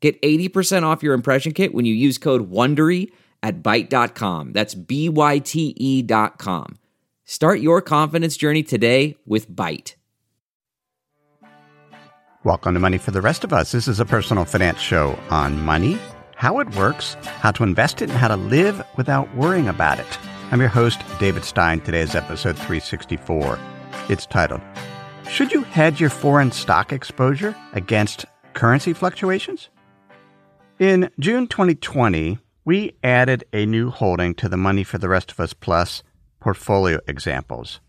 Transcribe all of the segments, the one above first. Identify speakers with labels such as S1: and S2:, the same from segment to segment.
S1: Get 80% off your impression kit when you use code WONDERY at Byte.com. That's B-Y-T-E dot com. Start your confidence journey today with Byte.
S2: Welcome to Money for the Rest of Us. This is a personal finance show on money, how it works, how to invest it, and how to live without worrying about it. I'm your host, David Stein. Today's episode 364. It's titled, Should You Hedge Your Foreign Stock Exposure Against Currency Fluctuations? In June 2020, we added a new holding to the Money for the Rest of Us Plus portfolio examples.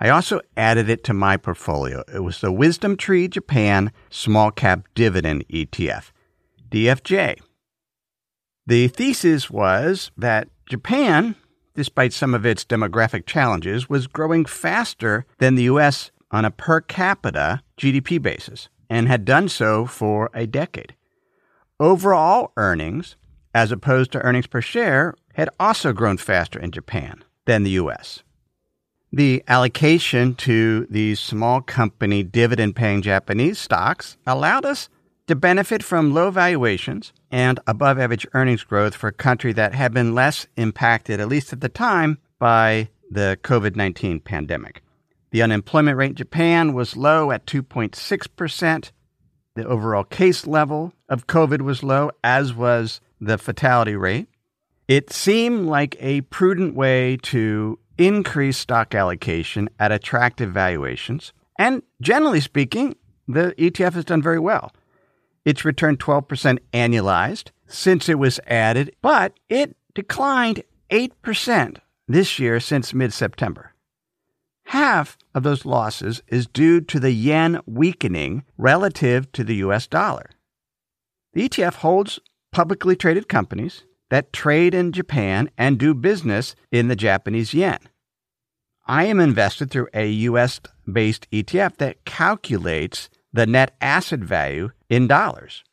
S2: I also added it to my portfolio. It was the Wisdom Tree Japan Small Cap Dividend ETF, DFJ. The thesis was that Japan, despite some of its demographic challenges, was growing faster than the U.S. on a per capita GDP basis and had done so for a decade. Overall earnings, as opposed to earnings per share, had also grown faster in Japan than the U.S. The allocation to these small company dividend paying Japanese stocks allowed us to benefit from low valuations and above average earnings growth for a country that had been less impacted, at least at the time, by the COVID 19 pandemic. The unemployment rate in Japan was low at 2.6%. The overall case level of COVID was low, as was the fatality rate. It seemed like a prudent way to increase stock allocation at attractive valuations. And generally speaking, the ETF has done very well. It's returned 12% annualized since it was added, but it declined 8% this year since mid September. Half of those losses is due to the yen weakening relative to the US dollar. The ETF holds publicly traded companies that trade in Japan and do business in the Japanese yen. I am invested through a US based ETF that calculates the net asset value in dollars.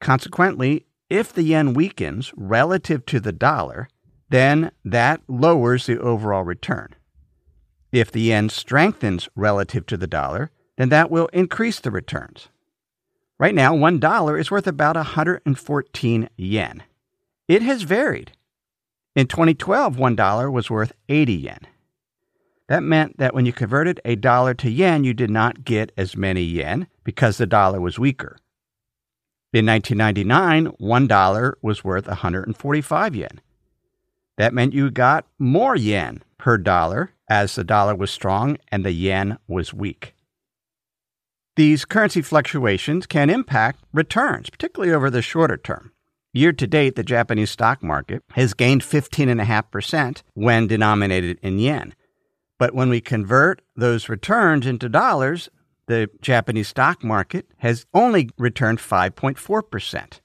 S2: Consequently, if the yen weakens relative to the dollar, then that lowers the overall return. If the yen strengthens relative to the dollar, then that will increase the returns. Right now, $1 is worth about 114 yen. It has varied. In 2012, $1 was worth 80 yen. That meant that when you converted a dollar to yen, you did not get as many yen because the dollar was weaker. In 1999, $1 was worth 145 yen. That meant you got more yen per dollar as the dollar was strong and the yen was weak. These currency fluctuations can impact returns, particularly over the shorter term. Year to date, the Japanese stock market has gained 15.5% when denominated in yen. But when we convert those returns into dollars, the Japanese stock market has only returned 5.4%.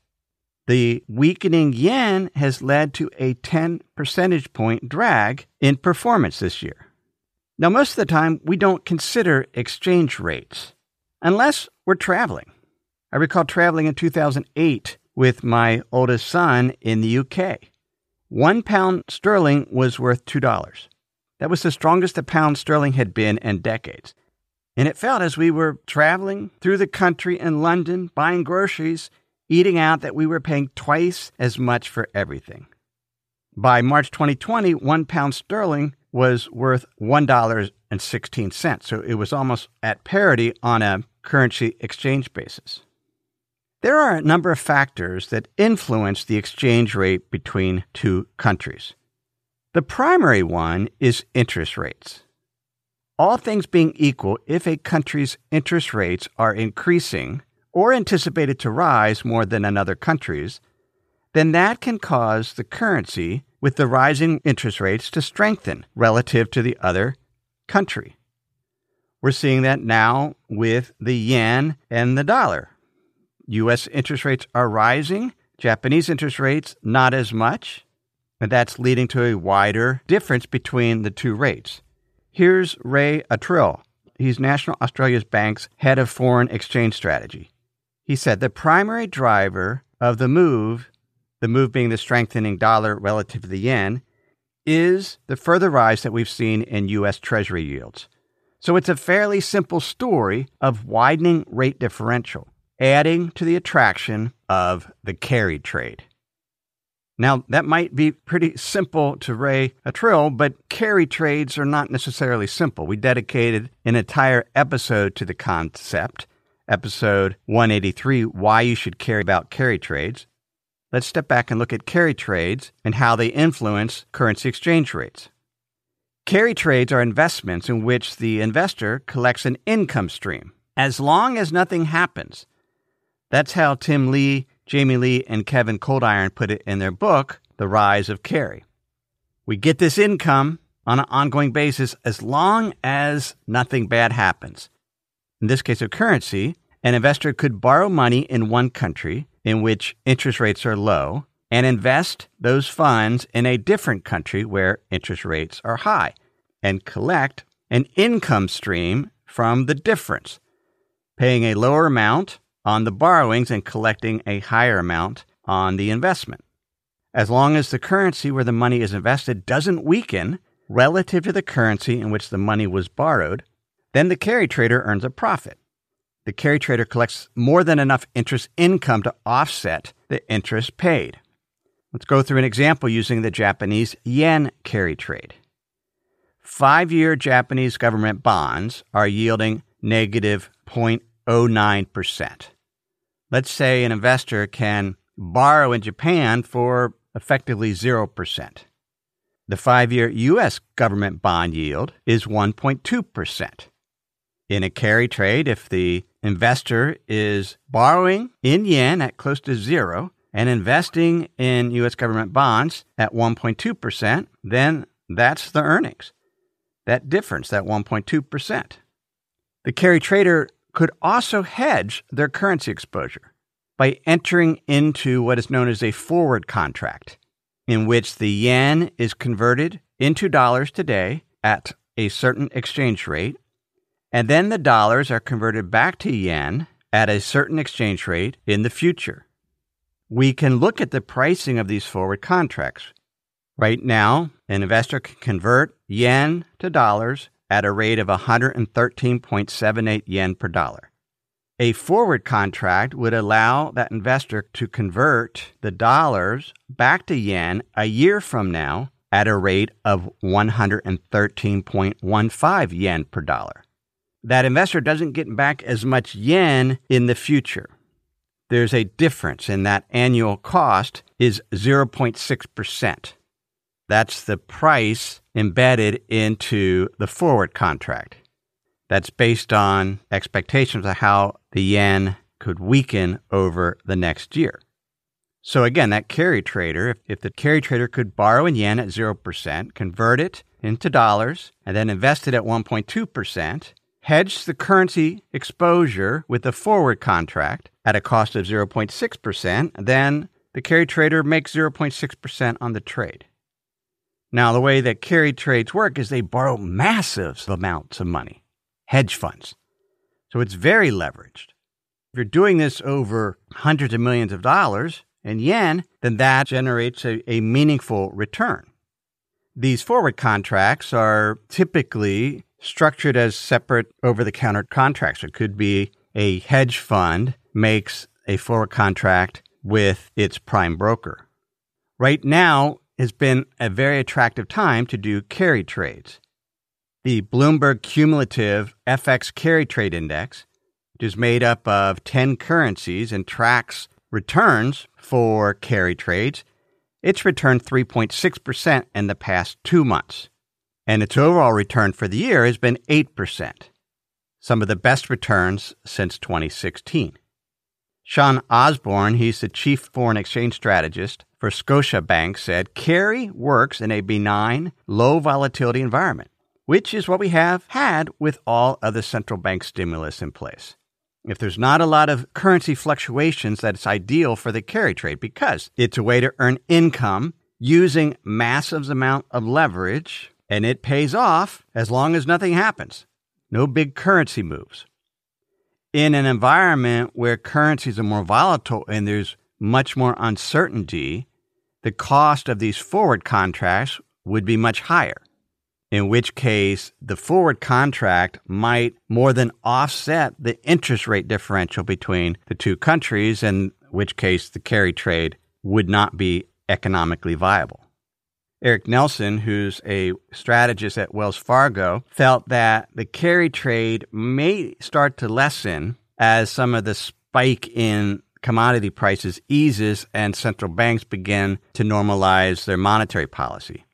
S2: The weakening yen has led to a 10 percentage point drag in performance this year. Now, most of the time, we don't consider exchange rates unless we're traveling. I recall traveling in 2008 with my oldest son in the UK. One pound sterling was worth $2. That was the strongest the pound sterling had been in decades. And it felt as we were traveling through the country in London, buying groceries, eating out that we were paying twice as much for everything. By March 2020, one pound sterling was worth $1.16. So it was almost at parity on a currency exchange basis. There are a number of factors that influence the exchange rate between two countries. The primary one is interest rates. All things being equal, if a country's interest rates are increasing, or anticipated to rise more than in other countries, then that can cause the currency with the rising interest rates to strengthen relative to the other country. We're seeing that now with the yen and the dollar. U.S. interest rates are rising, Japanese interest rates, not as much. And that's leading to a wider difference between the two rates. Here's Ray Attrill. He's National Australia's Bank's head of foreign exchange strategy. He said the primary driver of the move, the move being the strengthening dollar relative to the yen, is the further rise that we've seen in U.S. Treasury yields. So it's a fairly simple story of widening rate differential, adding to the attraction of the carry trade. Now, that might be pretty simple to Ray Attrill, but carry trades are not necessarily simple. We dedicated an entire episode to the concept episode 183 Why You Should Care About Carry Trades. Let's step back and look at carry trades and how they influence currency exchange rates. Carry trades are investments in which the investor collects an income stream as long as nothing happens. That's how Tim Lee, Jamie Lee, and Kevin Coldiron put it in their book, The Rise of Carry. We get this income on an ongoing basis as long as nothing bad happens in this case of currency, an investor could borrow money in one country in which interest rates are low and invest those funds in a different country where interest rates are high and collect an income stream from the difference, paying a lower amount on the borrowings and collecting a higher amount on the investment. As long as the currency where the money is invested doesn't weaken relative to the currency in which the money was borrowed, then the carry trader earns a profit. The carry trader collects more than enough interest income to offset the interest paid. Let's go through an example using the Japanese yen carry trade. Five year Japanese government bonds are yielding negative 0.09%. Let's say an investor can borrow in Japan for effectively 0%. The five year U.S. government bond yield is 1.2%. In a carry trade, if the investor is borrowing in yen at close to zero and investing in U.S. government bonds at 1.2%, then that's the earnings. That difference, that 1.2%. The carry trader could also hedge their currency exposure by entering into what is known as a forward contract, in which the yen is converted into dollars today at a certain exchange rate and then the dollars are converted back to yen at a certain exchange rate in the future. We can look at the pricing of these forward contracts. Right now, an investor can convert yen to dollars at a rate of 113.78 yen per dollar. A forward contract would allow that investor to convert the dollars back to yen a year from now at a rate of 113.15 yen per dollar that investor doesn't get back as much yen in the future. There's a difference, and that annual cost is 0.6%. That's the price embedded into the forward contract. That's based on expectations of how the yen could weaken over the next year. So again, that carry trader, if, if, the carry trader could borrow in yen at 0%, convert it into dollars, and then invest it at 1.2%, hedge the currency exposure with a forward contract at a cost of 0.6%, then the carry trader makes 0.6% on the trade. Now, the way that carry trades work is they borrow massive amounts of money, hedge funds. So it's very leveraged. If you're doing this over hundreds of millions of dollars in yen, then that generates a, a meaningful return. These forward contracts are typically structured as separate over the counter contracts. It could be a hedge fund makes a forward contract with its prime broker. Right now has been a very attractive time to do carry trades. The Bloomberg Cumulative FX Carry Trade Index, which is made up of 10 currencies and tracks returns for carry trades, it's returned 3.6% in the past two months and its overall return for the year has been 8%, some of the best returns since 2016. Sean Osborne, he's the chief foreign exchange strategist for Scotiabank, said carry works in a benign, low volatility environment, which is what we have had with all of the central bank stimulus in place. if there's not a lot of currency fluctuations, that it's ideal for the carry trade because it's a way to earn income using massive amount of leverage and it pays off as long as nothing happens. No big currency moves. In an environment where currencies are more volatile and there's much more uncertainty, the cost of these forward contracts would be much higher. In which case, the forward contract might more than offset the interest rate differential between the two countries, in which case the carry trade would not be economically viable. Eric Nelson, who's a strategist at Wells Fargo, felt that the carry trade may start to lessen as some of the spike in commodity prices eases and central banks begin to normalize their monetary policy.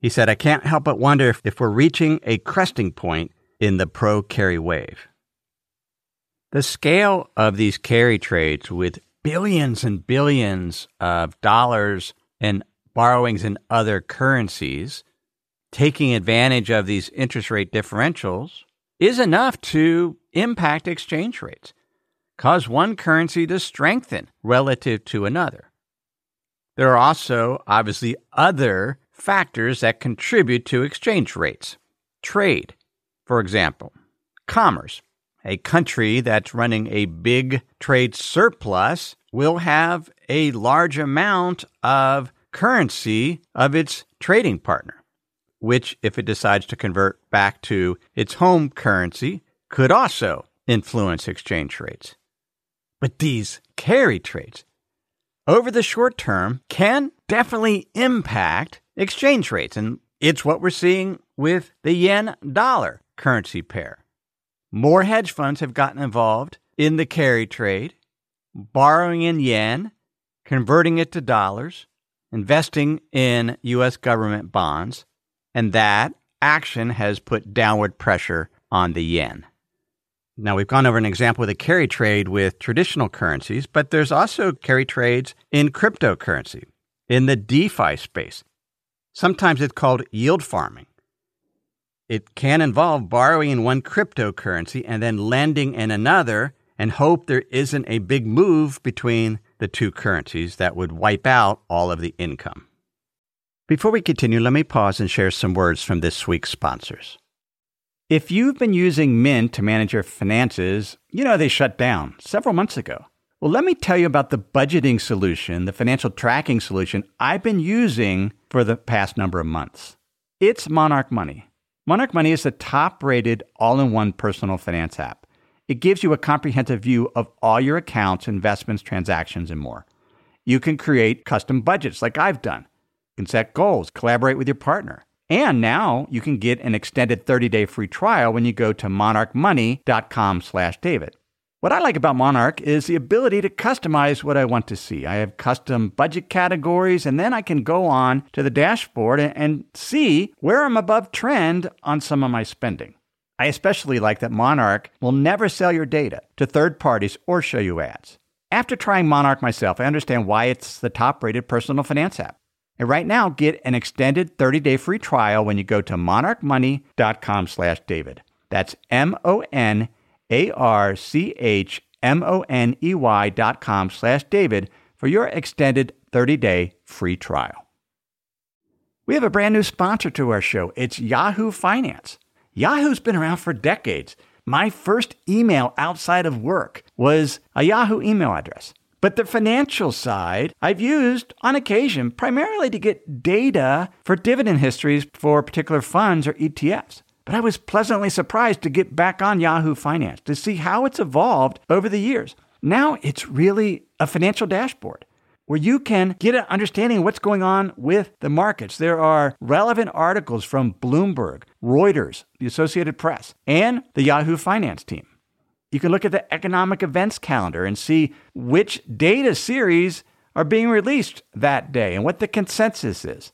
S2: He said, I can't help but wonder if, if we're reaching a cresting point in the pro carry wave. The scale of these carry trades with billions and billions of dollars and borrowings in other currencies, taking advantage of these interest rate differentials, is enough to impact exchange rates cause one currency to strengthen relative to another. There are also obviously other factors that contribute to exchange rates. Trade, for example, commerce. A country that's running a big trade surplus will have a large amount of currency of its trading partner, which, if it decides to convert back to its home currency, could also influence exchange rates. But these carry trades over the short term can definitely impact exchange rates. And it's what we're seeing with the yen dollar currency pair. More hedge funds have gotten involved in the carry trade, borrowing in yen, converting it to dollars, investing in U.S. government bonds, and that action has put downward pressure on the yen. Now, we've gone over an example with a carry trade with traditional currencies, but there's also carry trades in cryptocurrency, in the DeFi space. Sometimes it's called yield farming. It can involve borrowing in one cryptocurrency and then lending in another and hope there isn't a big move between the two currencies that would wipe out all of the income. Before we continue, let me pause and share some words from this week's sponsors. If you've been using Mint to manage your finances, you know they shut down several months ago. Well, let me tell you about the budgeting solution, the financial tracking solution I've been using for the past number of months. It's Monarch Money. Monarch Money is the top rated all in one personal finance app. It gives you a comprehensive view of all your accounts, investments, transactions, and more. You can create custom budgets like I've done. You can set goals, collaborate with your partner. And now you can get an extended 30-day free trial when you go to monarchmoney.com/david. What I like about Monarch is the ability to customize what I want to see. I have custom budget categories, and then I can go on to the dashboard and see where I'm above trend on some of my spending. I especially like that Monarch will never sell your data to third parties or show you ads. After trying Monarch myself, I understand why it's the top rated personal finance app. And right now, get an extended 30-day free trial when you go to monarchmoney.com slash David. That's M-O-N-A-R-C-H-M-O-N-E-Y dot com slash David for your extended 30-day free trial. We have a brand new sponsor to our show. It's Yahoo Finance. Yahoo's been around for decades. My first email outside of work was a Yahoo email address. But the financial side, I've used on occasion primarily to get data for dividend histories for particular funds or ETFs. But I was pleasantly surprised to get back on Yahoo Finance to see how it's evolved over the years. Now it's really a financial dashboard where you can get an understanding of what's going on with the markets. There are relevant articles from Bloomberg, Reuters, the Associated Press, and the Yahoo Finance team. You can look at the economic events calendar and see which data series are being released that day and what the consensus is.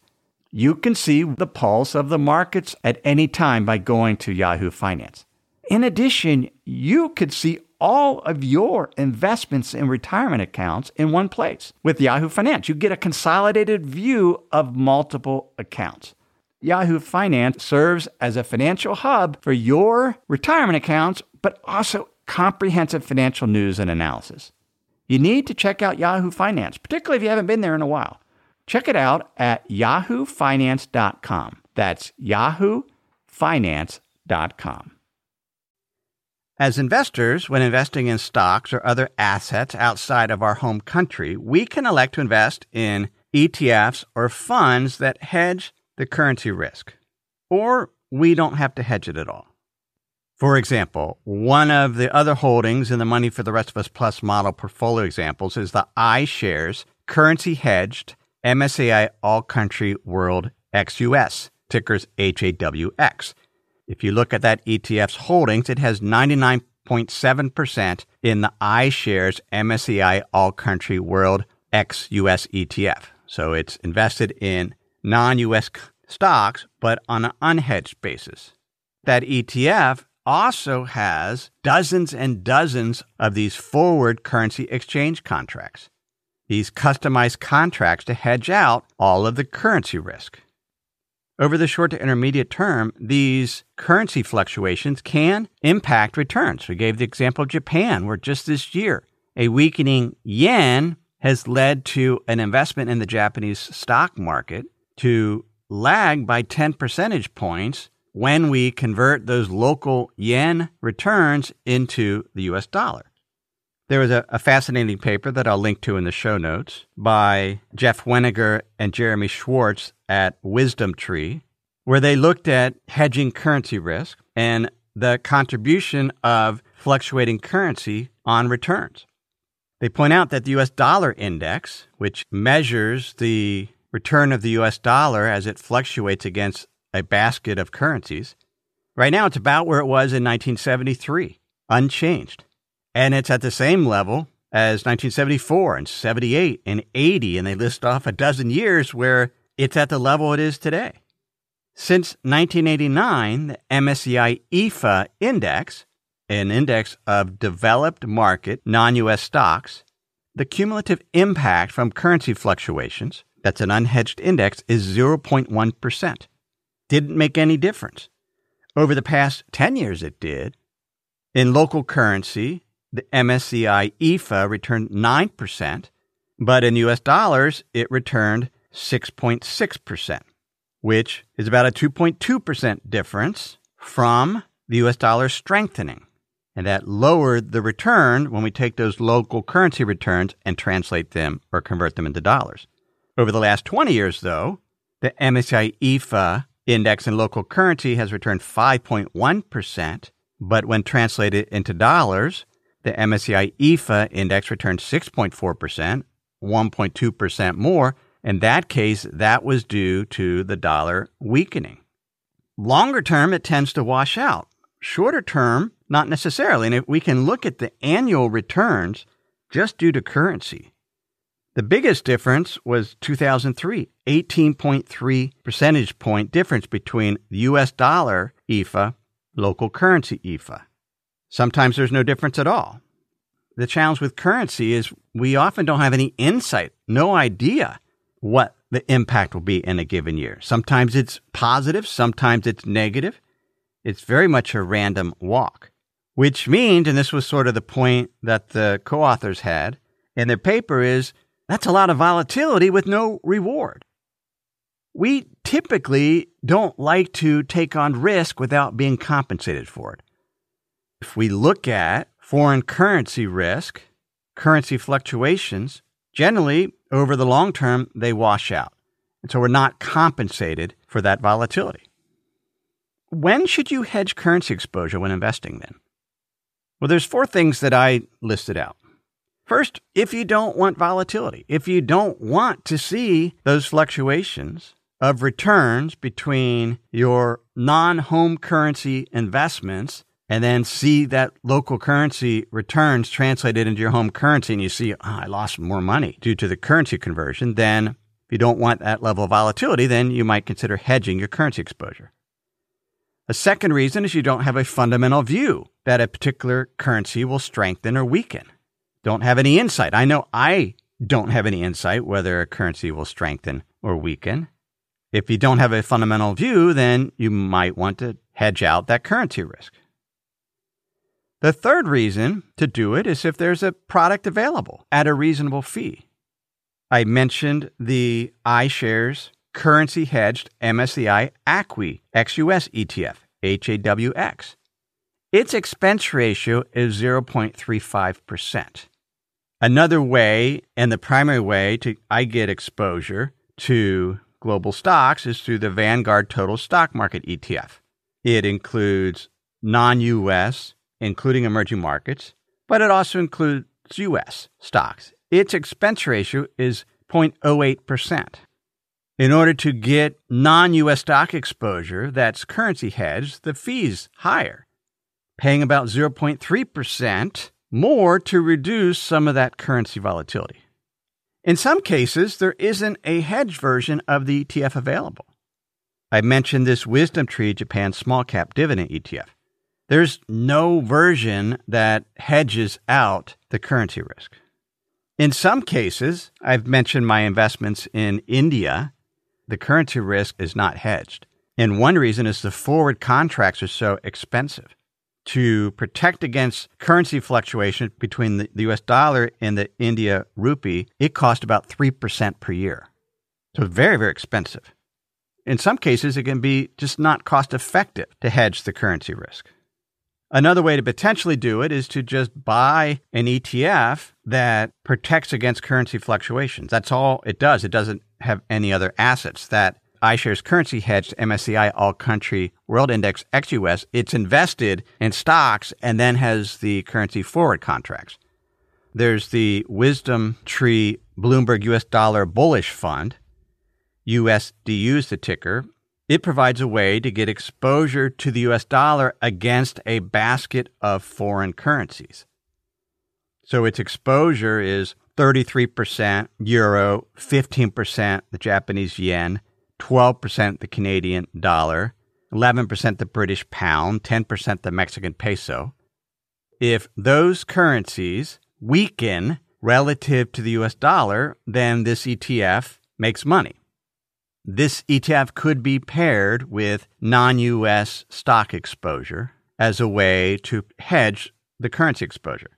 S2: You can see the pulse of the markets at any time by going to Yahoo Finance. In addition, you could see all of your investments and retirement accounts in one place. With Yahoo Finance, you get a consolidated view of multiple accounts. Yahoo Finance serves as a financial hub for your retirement accounts, but also comprehensive financial news and analysis. You need to check out Yahoo Finance, particularly if you haven't been there in a while. Check it out at yahoofinance.com. That's yahoofinance.com. As investors, when investing in stocks or other assets outside of our home country, we can elect to invest in ETFs or funds that hedge the currency risk. Or we don't have to hedge it at all. For example, one of the other holdings in the Money for the Rest of Us Plus model portfolio examples is the iShares currency hedged MSCI All Country World XUS, tickers HAWX. If you look at that ETF's holdings, it has 99.7% in the iShares MSCI All Country World XUS ETF. So it's invested in non US stocks, but on an unhedged basis. That ETF also has dozens and dozens of these forward currency exchange contracts, these customized contracts to hedge out all of the currency risk. Over the short to intermediate term, these currency fluctuations can impact returns. We gave the example of Japan, where just this year, a weakening yen has led to an investment in the Japanese stock market to lag by 10 percentage points when we convert those local yen returns into the US dollar. There was a, a, fascinating paper that I'll link to in the show notes by Jeff Weniger and Jeremy Schwartz at Wisdom Tree, where they looked at hedging currency risk and the contribution of fluctuating currency on returns. They point out that the US dollar index, which measures the return of the US dollar as it fluctuates against a basket of currencies, right now it's about where it was in 1973, unchanged. And it's at the same level as 1974 and 78 and 80, and they list off a dozen years where it's at the level it is today. Since 1989, the MSCI EAFE index, an index of developed market non US stocks, the cumulative impact from currency fluctuations, that's an unhedged index, is 0.1%. Didn't make any difference. Over the past 10 years, it did. In local currency, the MSCI EAFE returned 9%, but in US dollars, it returned 6.6%, which is about a 2.2% difference from the US dollar strengthening. And that lowered the return when we take those local currency returns and translate them or convert them into dollars. Over the last 20 years, though, the MSCI EAFE index in local currency has returned 5.1%, but when translated into dollars, the MSCI EAFE index returned 6.4%, 1.2% more. In that case, that was due to the dollar weakening. Longer term, it tends to wash out. Shorter term, not necessarily. And if we can look at the annual returns just due to currency, the biggest difference was 2003, 18.3 percentage point difference between the US dollar EAFE, local currency EAFE. Sometimes there's no difference at all. The challenge with currency is we often don't have any insight, no idea what the impact will be in a given year. Sometimes it's positive, sometimes it's negative. It's very much a random walk, which means, and this was sort of the point that the co authors had in their paper, is that's a lot of volatility with no reward. We typically don't like to take on risk without being compensated for it. If we look at foreign currency risk, currency fluctuations, generally over the long term, they wash out. And so we're not compensated for that volatility. When should you hedge currency exposure when investing then? Well, there's four things that I listed out. First, if you don't want volatility, if you don't want to see those fluctuations, of returns between your non home currency investments and then see that local currency returns translated into your home currency and you see, oh, I lost more money due to the currency conversion, then if you don't want that level of volatility, then you might consider hedging your currency exposure. A second reason is you don't have a fundamental view that a particular currency will strengthen or weaken. Don't have any insight. I know I don't have any insight whether a currency will strengthen or weaken. If you don't have a fundamental view, then you might want to hedge out that currency risk. The third reason to do it is if there's a product available at a reasonable fee. I mentioned the iShares currency hedged MSCI ACWI XUS ETF, HAWX. Its expense ratio is 0.35%. Another way, and the primary way to I get exposure to global stocks is through the Vanguard Total Stock Market ETF. It includes non US, including emerging markets, but it also includes US stocks. Its expense ratio is 0.08%. In order to get non US stock exposure that's currency hedged, the fee's higher, paying about 0.3% more to reduce some of that currency volatility. In some cases, there isn't a hedge version of the ETF available. I mentioned this Wisdom Tree Japan Small Cap Dividend ETF. There's no version that hedges out the currency risk. In some cases, I've mentioned my investments in India, the currency risk is not hedged. And one reason is the forward contracts are so expensive. To protect against currency fluctuation between the, US dollar and the India rupee, it costs about 3% per year. So very, very expensive. In some cases, it can be just not cost effective to hedge the currency risk. Another way to potentially do it is to just buy an ETF that protects against currency fluctuations. That's all it does. It doesn't have any other assets. That iShares currency hedged MSCI All Country World Index XUS, it's invested in stocks and then has the currency forward contracts. There's the Wisdom Tree Bloomberg US Dollar Bullish Fund. USDU is the ticker. It provides a way to get exposure to the US dollar against a basket of foreign currencies. So its exposure is 33% euro, 15% the Japanese yen, 12% the Canadian dollar, 11% the British pound, 10% the Mexican peso. If those currencies weaken relative to the US dollar, then this ETF makes money. This ETF could be paired with non US stock exposure as a way to hedge the currency exposure.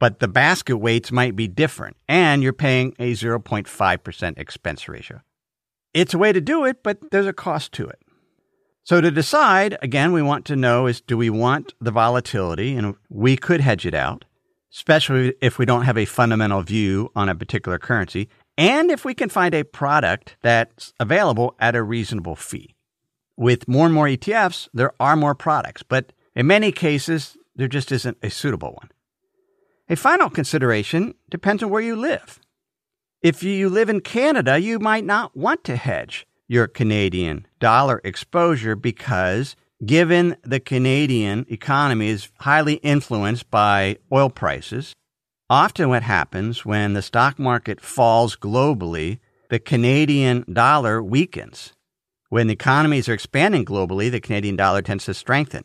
S2: But the basket weights might be different, and you're paying a 0.5% expense ratio. It's a way to do it, but there's a cost to it. So to decide, again, we want to know is do we want the volatility? And we could hedge it out, especially if we don't have a fundamental view on a particular currency and if we can find a product that's available at a reasonable fee. With more and more ETFs, there are more products, but in many cases, there just isn't a suitable one. A final consideration depends on where you live. If you live in Canada, you might not want to hedge your Canadian dollar exposure because, given the Canadian economy is highly influenced by oil prices, Often, what happens when the stock market falls globally, the Canadian dollar weakens. When the economies are expanding globally, the Canadian dollar tends to strengthen.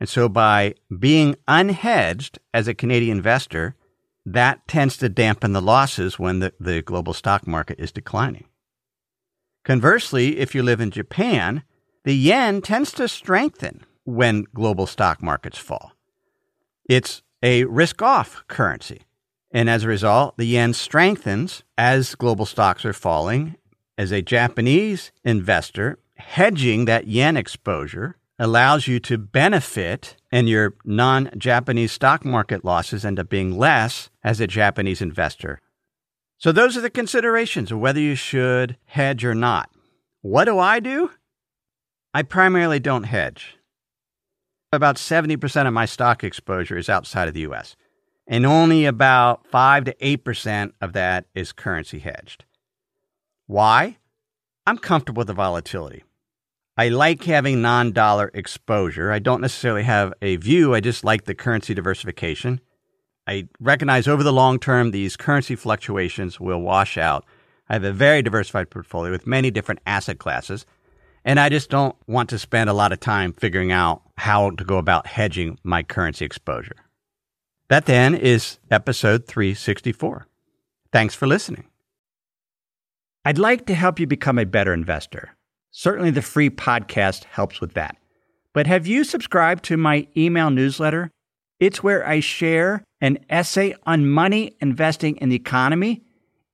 S2: And so, by being unhedged as a Canadian investor, that tends to dampen the losses when the, the global stock market is declining. Conversely, if you live in Japan, the yen tends to strengthen when global stock markets fall. It's a risk off currency. And as a result, the yen strengthens as global stocks are falling. As a Japanese investor, hedging that yen exposure allows you to benefit, and your non Japanese stock market losses end up being less as a Japanese investor. So, those are the considerations of whether you should hedge or not. What do I do? I primarily don't hedge. About 70% of my stock exposure is outside of the US and only about 5 to 8% of that is currency hedged. Why? I'm comfortable with the volatility. I like having non dollar exposure. I don't necessarily have a view, I just like the currency diversification. I recognize over the long term, these currency fluctuations will wash out. I have a very diversified portfolio with many different asset classes, and I just don't want to spend a lot of time figuring out how to go about hedging my currency exposure. That then is episode 364. Thanks for listening. I'd like to help you become a better investor. Certainly, the free podcast helps with that. But have you subscribed to my email newsletter? It's where I share an essay on money, investing, and the economy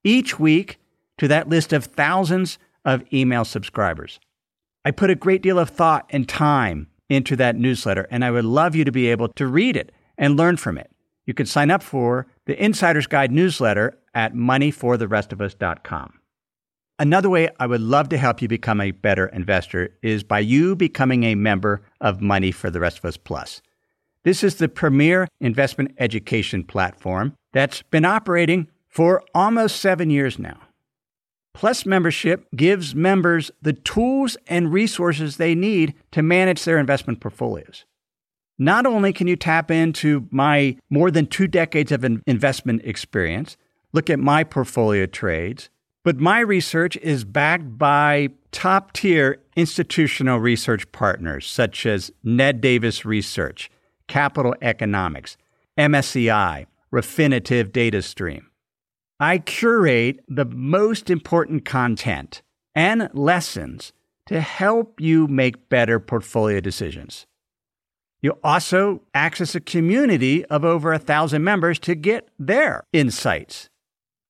S2: each week to that list of thousands of email subscribers. I put a great deal of thought and time into that newsletter, and I would love you to be able to read it and learn from it. You can sign up for the Insider's Guide newsletter at moneyfortherestofus.com. Another way I would love to help you become a better investor is by you becoming a member of Money for the Rest of Us Plus. This is the premier investment education platform that's been operating for almost seven years now. Plus membership gives members the tools and resources they need to manage their investment portfolios. Not only can you tap into my more than two decades of investment experience, look at my portfolio trades, but my research is backed by top tier institutional research partners such as Ned Davis Research, Capital Economics, MSCI, Refinitiv Data Stream. I curate the most important content and lessons to help you make better portfolio decisions. You'll also access a community of over a thousand members to get their insights.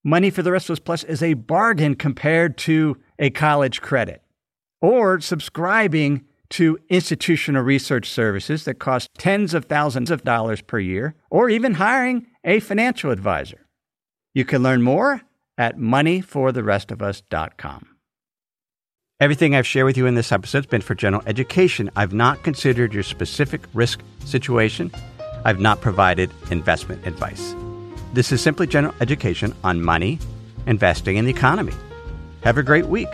S2: Money for the Rest of Us Plus is a bargain compared to a college credit or subscribing to institutional research services that cost tens of thousands of dollars per year, or even hiring a financial advisor. You can learn more at moneyfortherestofus.com. Everything I've shared with you in this episode has been for general education. I've not considered your specific risk situation. I've not provided investment advice. This is simply general education on money, investing, and the economy. Have a great week.